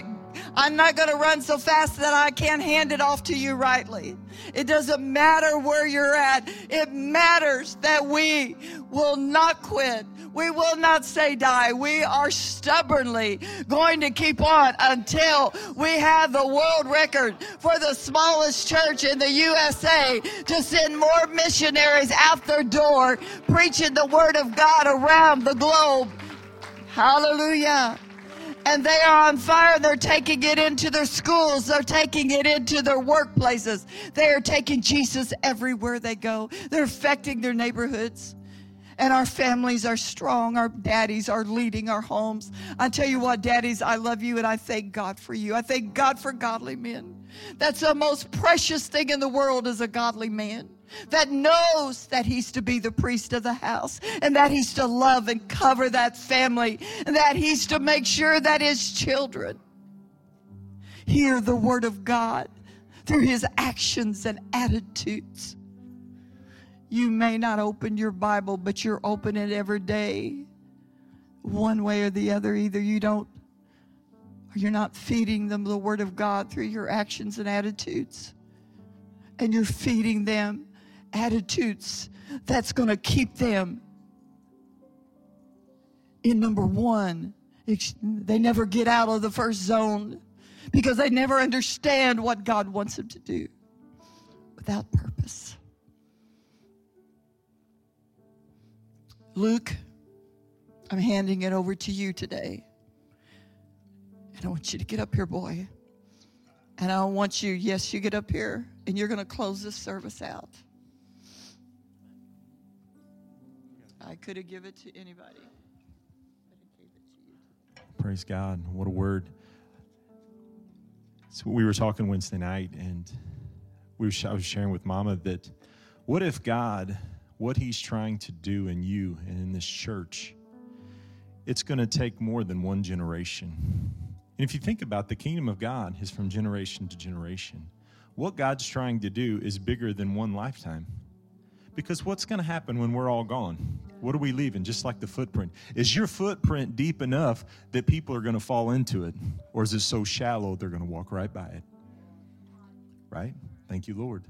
I'm not going to run so fast that I can't hand it off to you rightly. It doesn't matter where you're at. It matters that we will not quit. We will not say die. We are stubbornly going to keep on until we have the world record for the smallest church in the USA to send more missionaries out their door preaching the word of God around the globe Hallelujah. And they are on fire. They're taking it into their schools. They're taking it into their workplaces. They are taking Jesus everywhere they go. They're affecting their neighborhoods. and our families are strong. Our daddies are leading our homes. I tell you what, daddies, I love you and I thank God for you. I thank God for godly men. That's the most precious thing in the world is a godly man that knows that he's to be the priest of the house and that he's to love and cover that family and that he's to make sure that his children hear the word of God through his actions and attitudes. You may not open your Bible, but you're opening it every day, one way or the other. Either you don't, or you're not feeding them the Word of God through your actions and attitudes. And you're feeding them attitudes that's going to keep them in number one. They never get out of the first zone because they never understand what God wants them to do without purpose. Luke, I'm handing it over to you today. And I want you to get up here, boy. And I want you, yes, you get up here, and you're going to close this service out. I could have given it to anybody. Praise God. What a word. So we were talking Wednesday night, and we were, I was sharing with Mama that what if God what he's trying to do in you and in this church, it's going to take more than one generation. And if you think about the kingdom of God is from generation to generation. What God's trying to do is bigger than one lifetime. Because what's going to happen when we're all gone? What are we leaving? Just like the footprint. Is your footprint deep enough that people are going to fall into it? Or is it so shallow they're going to walk right by it? Right? Thank you, Lord.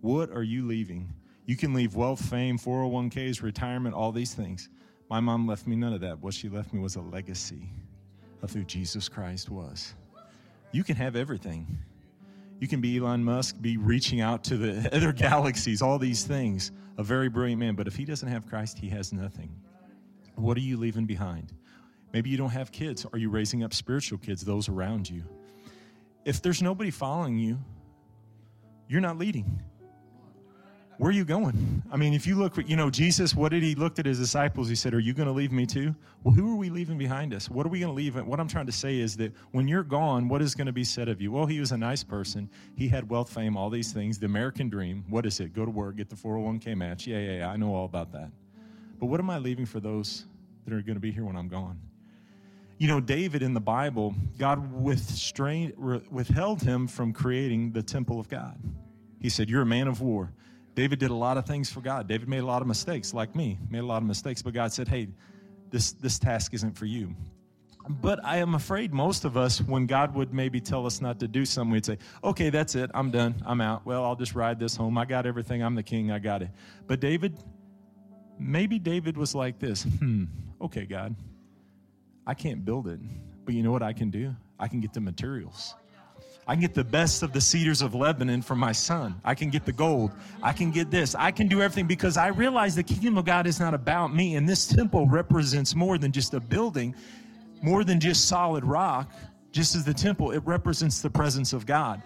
What are you leaving? You can leave wealth, fame, 401ks, retirement, all these things. My mom left me none of that. What she left me was a legacy of who Jesus Christ was. You can have everything. You can be Elon Musk, be reaching out to the other galaxies, all these things. A very brilliant man. But if he doesn't have Christ, he has nothing. What are you leaving behind? Maybe you don't have kids. Are you raising up spiritual kids, those around you? If there's nobody following you, you're not leading where are you going? I mean, if you look, you know, Jesus, what did he looked at his disciples? He said, Are you going to leave me too? Well, who are we leaving behind us? What are we going to leave? What I'm trying to say is that when you're gone, what is going to be said of you? Well, he was a nice person. He had wealth, fame, all these things. The American dream. What is it? Go to work, get the 401k match. Yeah, yeah, yeah. I know all about that. But what am I leaving for those that are going to be here when I'm gone? You know, David in the Bible, God withheld him from creating the temple of God. He said, You're a man of war. David did a lot of things for God. David made a lot of mistakes, like me, made a lot of mistakes, but God said, hey, this, this task isn't for you. But I am afraid most of us, when God would maybe tell us not to do something, we'd say, okay, that's it. I'm done. I'm out. Well, I'll just ride this home. I got everything. I'm the king. I got it. But David, maybe David was like this hmm, okay, God, I can't build it. But you know what I can do? I can get the materials. I can get the best of the cedars of Lebanon for my son. I can get the gold. I can get this. I can do everything because I realize the kingdom of God is not about me. And this temple represents more than just a building, more than just solid rock. Just as the temple, it represents the presence of God.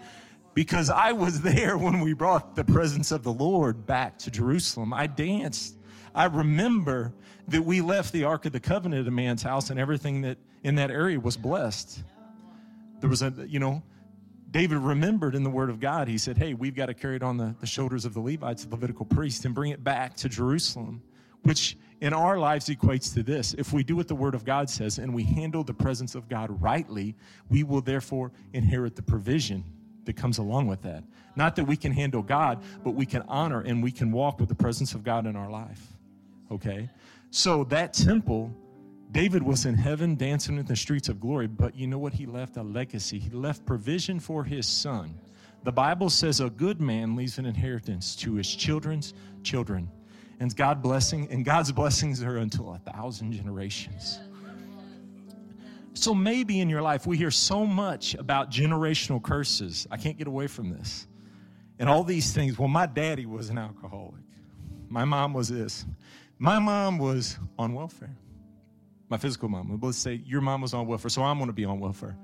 Because I was there when we brought the presence of the Lord back to Jerusalem. I danced. I remember that we left the Ark of the Covenant at a man's house and everything that in that area was blessed. There was a, you know, David remembered in the Word of God, he said, Hey, we've got to carry it on the, the shoulders of the Levites, the Levitical priests, and bring it back to Jerusalem, which in our lives equates to this. If we do what the Word of God says and we handle the presence of God rightly, we will therefore inherit the provision that comes along with that. Not that we can handle God, but we can honor and we can walk with the presence of God in our life. Okay? So that temple David was in heaven dancing in the streets of glory, but you know what? He left a legacy. He left provision for his son. The Bible says a good man leaves an inheritance to his children's children. And God blessing, and God's blessings are until a thousand generations. So maybe in your life we hear so much about generational curses. I can't get away from this. And all these things. Well, my daddy was an alcoholic. My mom was this. My mom was on welfare my physical mom. Let's say your mom was on welfare, so I'm going to be on welfare.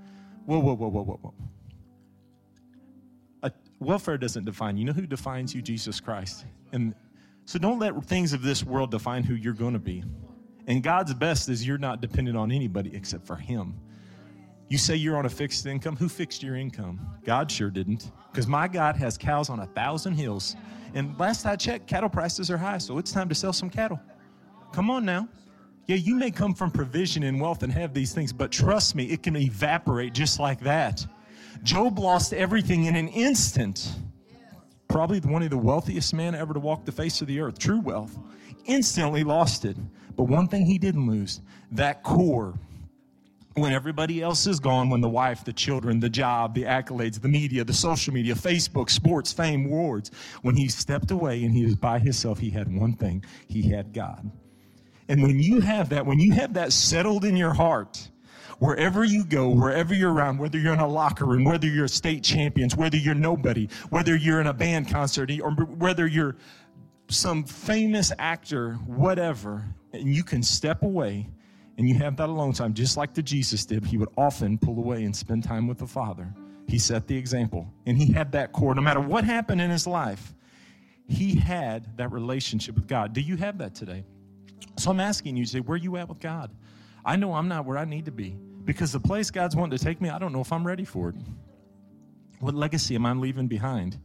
Whoa, whoa, whoa, whoa, whoa, whoa. A, welfare doesn't define you. know who defines you? Jesus Christ. And So don't let things of this world define who you're going to be. And God's best is you're not dependent on anybody except for Him. You say you're on a fixed income. Who fixed your income? God sure didn't. Because my God has cows on a thousand hills. And last I checked, cattle prices are high, so it's time to sell some cattle. Come on now. Yeah, you may come from provision and wealth and have these things, but trust me, it can evaporate just like that. Job lost everything in an instant. Probably one of the wealthiest men ever to walk the face of the earth, true wealth. Instantly lost it. But one thing he didn't lose that core when everybody else is gone, when the wife, the children, the job, the accolades, the media, the social media, Facebook, sports, fame, awards, when he stepped away and he was by himself, he had one thing he had God. And when you have that, when you have that settled in your heart, wherever you go, wherever you're around, whether you're in a locker room, whether you're state champions, whether you're nobody, whether you're in a band concert, or whether you're some famous actor, whatever, and you can step away and you have that alone time, just like the Jesus did, he would often pull away and spend time with the Father. He set the example, and he had that core. No matter what happened in his life, he had that relationship with God. Do you have that today? So I'm asking you, say, where are you at with God? I know I'm not where I need to be because the place God's wanting to take me, I don't know if I'm ready for it. What legacy am I leaving behind?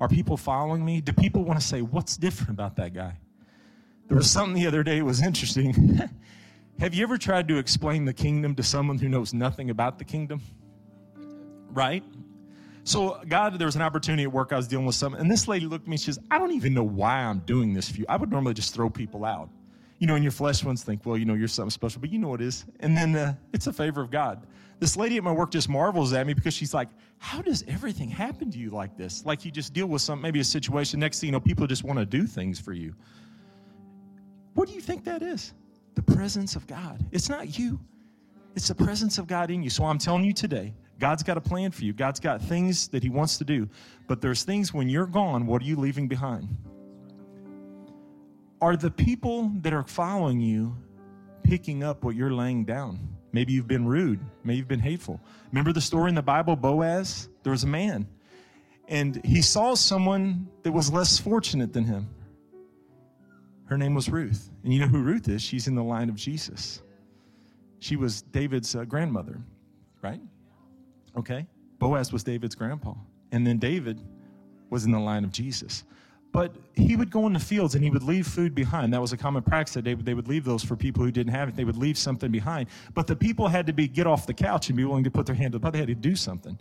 Are people following me? Do people want to say, what's different about that guy? There was something the other day, it was interesting. Have you ever tried to explain the kingdom to someone who knows nothing about the kingdom? Right? So, God, there was an opportunity at work. I was dealing with something, and this lady looked at me. She says, "I don't even know why I'm doing this for you. I would normally just throw people out, you know. And your flesh ones think, well, you know, you're something special, but you know what it is. And then uh, it's a favor of God. This lady at my work just marvels at me because she's like, "How does everything happen to you like this? Like you just deal with some maybe a situation. Next thing you know, people just want to do things for you. What do you think that is? The presence of God. It's not you, it's the presence of God in you. So I'm telling you today, God's got a plan for you. God's got things that He wants to do. But there's things when you're gone, what are you leaving behind? Are the people that are following you picking up what you're laying down? Maybe you've been rude. Maybe you've been hateful. Remember the story in the Bible, Boaz? There was a man, and he saw someone that was less fortunate than him. Her name was Ruth. And you know who Ruth is? She's in the line of Jesus. She was David's uh, grandmother, right? Okay. Boaz was David's grandpa. And then David was in the line of Jesus. But he would go in the fields and he would leave food behind. That was a common practice that they would, they would leave those for people who didn't have it. They would leave something behind. But the people had to be get off the couch and be willing to put their hand to up. They had to do something.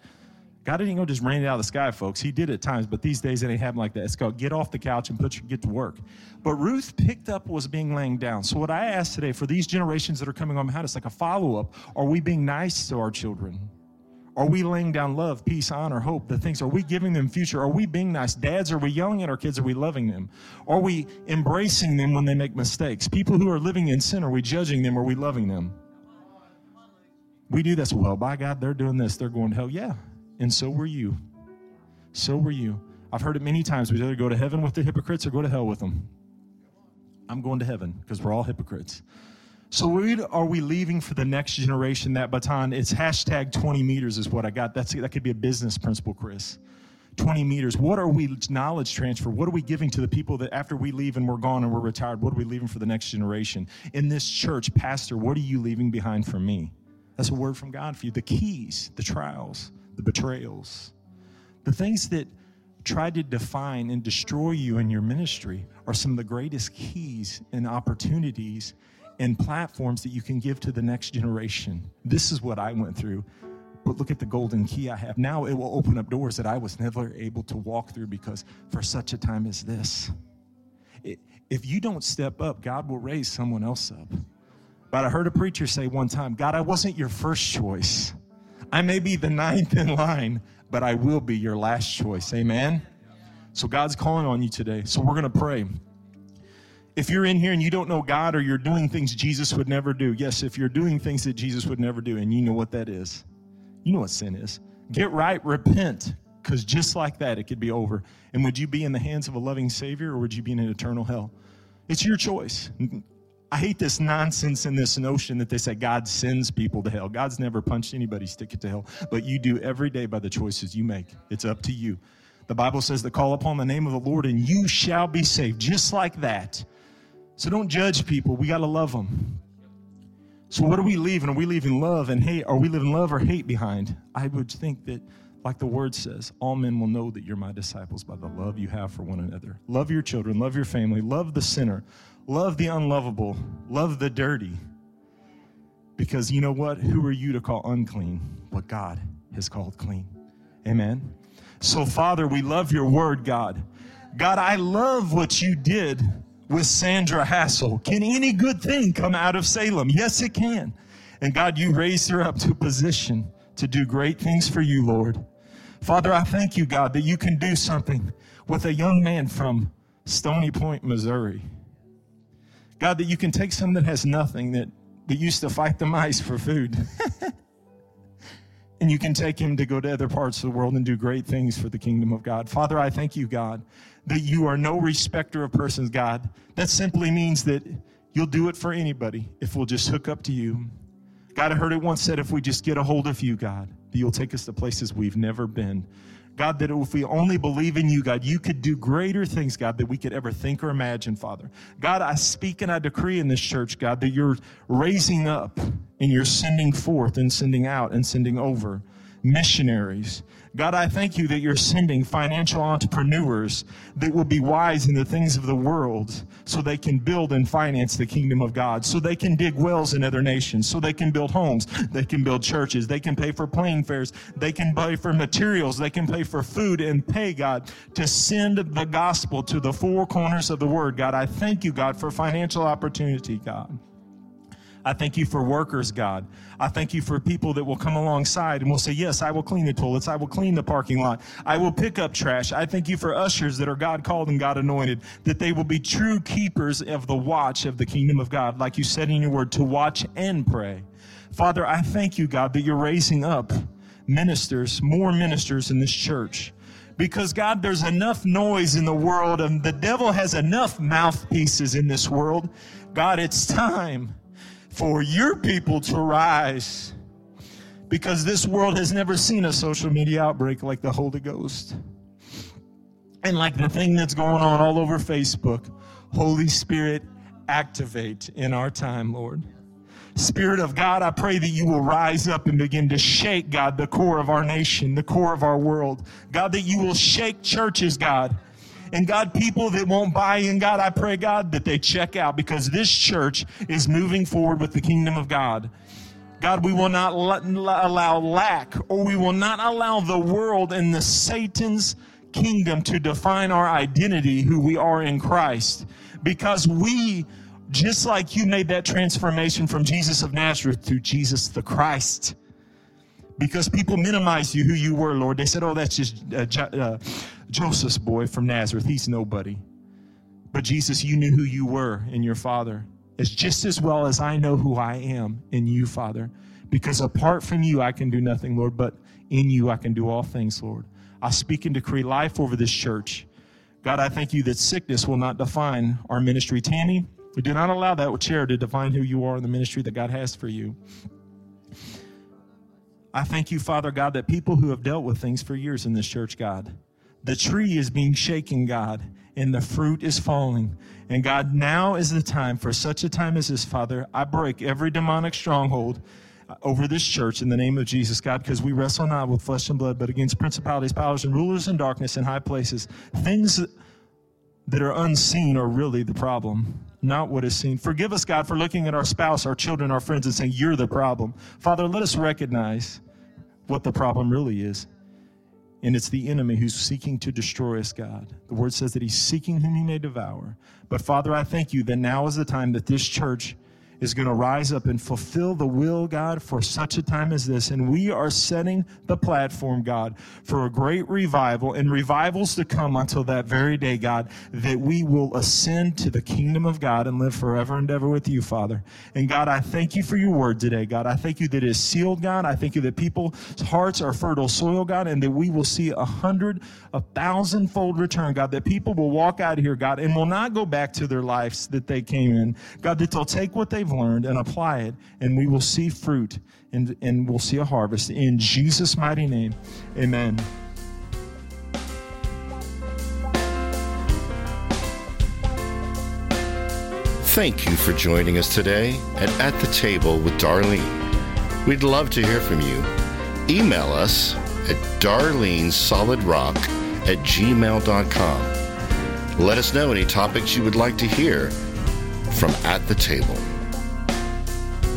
God didn't go just rain it out of the sky, folks. He did at times, but these days it ain't happen like that. It's called get off the couch and put your, get to work. But Ruth picked up what was being laying down. So what I ask today for these generations that are coming on behind us, like a follow-up, are we being nice to our children? Are we laying down love, peace, honor, hope, the things? Are we giving them future? Are we being nice? Dads, are we yelling at our kids? Are we loving them? Are we embracing them when they make mistakes? People who are living in sin, are we judging them? Are we loving them? We do this. Well, by God, they're doing this. They're going to hell. Yeah, and so were you. So were you. I've heard it many times. We either go to heaven with the hypocrites or go to hell with them. I'm going to heaven because we're all hypocrites. So what are we leaving for the next generation that baton? It's hashtag 20 meters is what I got. That's, that could be a business principle, Chris. 20 meters. What are we knowledge transfer? What are we giving to the people that after we leave and we're gone and we're retired, what are we leaving for the next generation? In this church, Pastor, what are you leaving behind for me? That's a word from God for you. The keys, the trials, the betrayals, the things that try to define and destroy you in your ministry are some of the greatest keys and opportunities and platforms that you can give to the next generation. This is what I went through. But look at the golden key I have. Now it will open up doors that I was never able to walk through because for such a time as this, it, if you don't step up, God will raise someone else up. But I heard a preacher say one time, God, I wasn't your first choice. I may be the ninth in line, but I will be your last choice. Amen? So God's calling on you today. So we're going to pray. If you're in here and you don't know God or you're doing things Jesus would never do, yes, if you're doing things that Jesus would never do and you know what that is, you know what sin is. Get right, repent, because just like that, it could be over. And would you be in the hands of a loving Savior or would you be in an eternal hell? It's your choice. I hate this nonsense and this notion that they say God sends people to hell. God's never punched anybody, anybody's ticket to hell, but you do every day by the choices you make. It's up to you. The Bible says to call upon the name of the Lord and you shall be saved, just like that. So don't judge people. We got to love them. So what are we leaving? Are we leaving love and hate? Are we leaving love or hate behind? I would think that, like the word says, all men will know that you're my disciples by the love you have for one another. Love your children, love your family, love the sinner, love the unlovable, love the dirty. Because you know what? Who are you to call unclean what God has called clean? Amen. So, Father, we love your word, God. God, I love what you did with Sandra Hassel. Can any good thing come out of Salem? Yes, it can. And God, you raised her up to a position to do great things for you, Lord. Father, I thank you, God, that you can do something with a young man from Stony Point, Missouri. God, that you can take someone that has nothing, that, that used to fight the mice for food, and you can take him to go to other parts of the world and do great things for the kingdom of God. Father, I thank you, God, that you are no respecter of persons, God. That simply means that you'll do it for anybody if we'll just hook up to you. God, I heard it once said if we just get a hold of you, God, that you'll take us to places we've never been. God, that if we only believe in you, God, you could do greater things, God, that we could ever think or imagine, Father. God, I speak and I decree in this church, God, that you're raising up and you're sending forth and sending out and sending over missionaries. God, I thank you that you're sending financial entrepreneurs that will be wise in the things of the world so they can build and finance the kingdom of God, so they can dig wells in other nations, so they can build homes, they can build churches, they can pay for plane fares, they can pay for materials, they can pay for food and pay, God, to send the gospel to the four corners of the word. God, I thank you, God, for financial opportunity, God. I thank you for workers, God. I thank you for people that will come alongside and will say, Yes, I will clean the toilets. I will clean the parking lot. I will pick up trash. I thank you for ushers that are God called and God anointed, that they will be true keepers of the watch of the kingdom of God, like you said in your word, to watch and pray. Father, I thank you, God, that you're raising up ministers, more ministers in this church because God, there's enough noise in the world and the devil has enough mouthpieces in this world. God, it's time for your people to rise because this world has never seen a social media outbreak like the Holy Ghost. And like the thing that's going on all over Facebook, Holy Spirit, activate in our time, Lord. Spirit of God, I pray that you will rise up and begin to shake, God, the core of our nation, the core of our world. God, that you will shake churches, God and God, people that won't buy in, God, I pray, God, that they check out because this church is moving forward with the kingdom of God. God, we will not allow lack or we will not allow the world and the Satan's kingdom to define our identity, who we are in Christ. Because we, just like you made that transformation from Jesus of Nazareth to Jesus the Christ, because people minimized you who you were, Lord. They said, oh, that's just uh, uh, Joseph's boy from Nazareth. He's nobody. But Jesus, you knew who you were in your Father as just as well as I know who I am in you, Father. Because apart from you, I can do nothing, Lord, but in you, I can do all things, Lord. I speak and decree life over this church. God, I thank you that sickness will not define our ministry. Tammy, we do not allow that chair to define who you are in the ministry that God has for you. I thank you, Father God, that people who have dealt with things for years in this church, God, the tree is being shaken, God, and the fruit is falling. And God, now is the time for such a time as this, Father. I break every demonic stronghold uh, over this church in the name of Jesus, God, because we wrestle not with flesh and blood, but against principalities, powers, and rulers in darkness in high places. Things that are unseen are really the problem, not what is seen. Forgive us, God, for looking at our spouse, our children, our friends, and saying, You're the problem. Father, let us recognize what the problem really is. And it's the enemy who's seeking to destroy us, God. The word says that he's seeking whom he may devour. But Father, I thank you that now is the time that this church is going to rise up and fulfill the will, God, for such a time as this. And we are setting the platform, God, for a great revival and revivals to come until that very day, God, that we will ascend to the kingdom of God and live forever and ever with you, Father. And God, I thank you for your word today, God. I thank you that it is sealed, God. I thank you that people's hearts are fertile soil, God, and that we will see a hundred, a thousandfold return, God, that people will walk out of here, God, and will not go back to their lives that they came in. God, that they'll take what they've have learned and apply it, and we will see fruit and, and we'll see a harvest. In Jesus' mighty name, amen. Thank you for joining us today at At the Table with Darlene. We'd love to hear from you. Email us at darlenesolidrock at gmail.com. Let us know any topics you would like to hear from At the Table.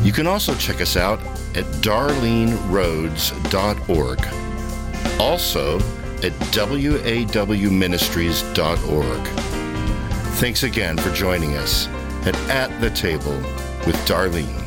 You can also check us out at darleneroads.org. Also at wawministries.org. Thanks again for joining us at At the Table with Darlene.